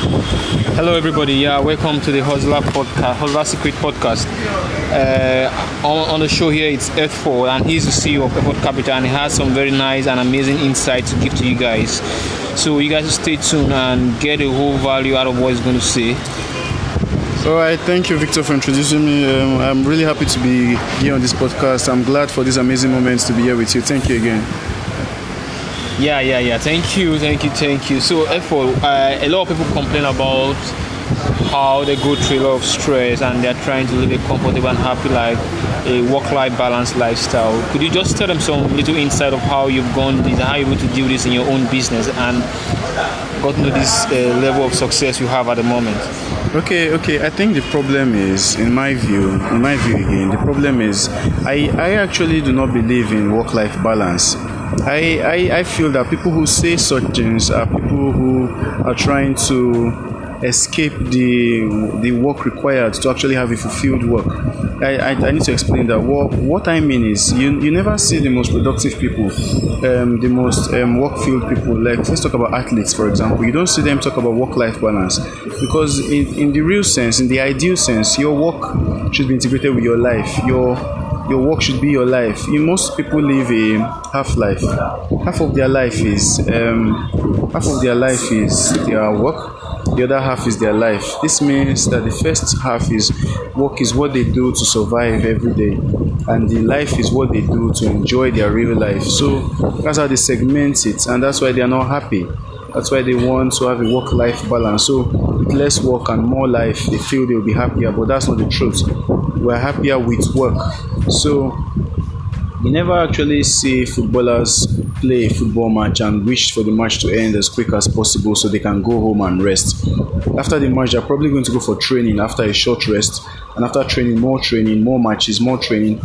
Hello, everybody. Yeah, welcome to the Hustler Podcast, Hustler Secret Podcast. Uh, on, on the show here, it's F4, and he's the CEO of Effort Capital, and he has some very nice and amazing insights to give to you guys. So you guys stay tuned and get a whole value out of what he's going to say. All right, thank you, Victor, for introducing me. Um, I'm really happy to be here on this podcast. I'm glad for these amazing moments to be here with you. Thank you again. Yeah, yeah, yeah. Thank you, thank you, thank you. So, F4, uh, a lot of people complain about how they go through a lot of stress and they're trying to live a comfortable and happy life, a work-life balance lifestyle. Could you just tell them some little insight of how you've gone this how you're able to do this in your own business and gotten to this uh, level of success you have at the moment? Okay, okay. I think the problem is, in my view, in my view again, the problem is, I, I actually do not believe in work-life balance. I, I, I feel that people who say such things are people who are trying to escape the the work required to actually have a fulfilled work. I, I, I, need to explain that. What, what I mean is, you, you never see the most productive people, um, the most um, work filled people. Like, let's talk about athletes, for example. You don't see them talk about work life balance because, in, in the real sense, in the ideal sense, your work should be integrated with your life. Your your work should be your life. You, most people live a half life. Half of their life is um, half of their life is their work. The other half is their life. This means that the first half is work is what they do to survive every day, and the life is what they do to enjoy their real life. So that's how they segment it, and that's why they are not happy. That's why they want to have a work life balance. So, with less work and more life, they feel they'll be happier, but that's not the truth. We're happier with work. So, you never actually see footballers play a football match and wish for the match to end as quick as possible so they can go home and rest. After the match, they're probably going to go for training after a short rest, and after training, more training, more matches, more training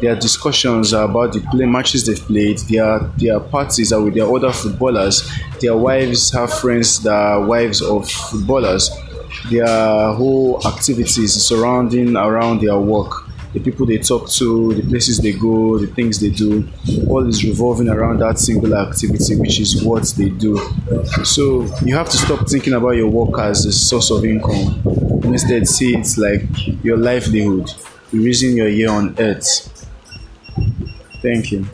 their discussions are about the play matches they've played, their their parties are with their other footballers, their wives have friends that are wives of footballers, their whole activities surrounding around their work. The people they talk to, the places they go, the things they do, all is revolving around that singular activity, which is what they do. So you have to stop thinking about your work as a source of income. Instead, see it like your livelihood, the reason you're here on earth. Thank you.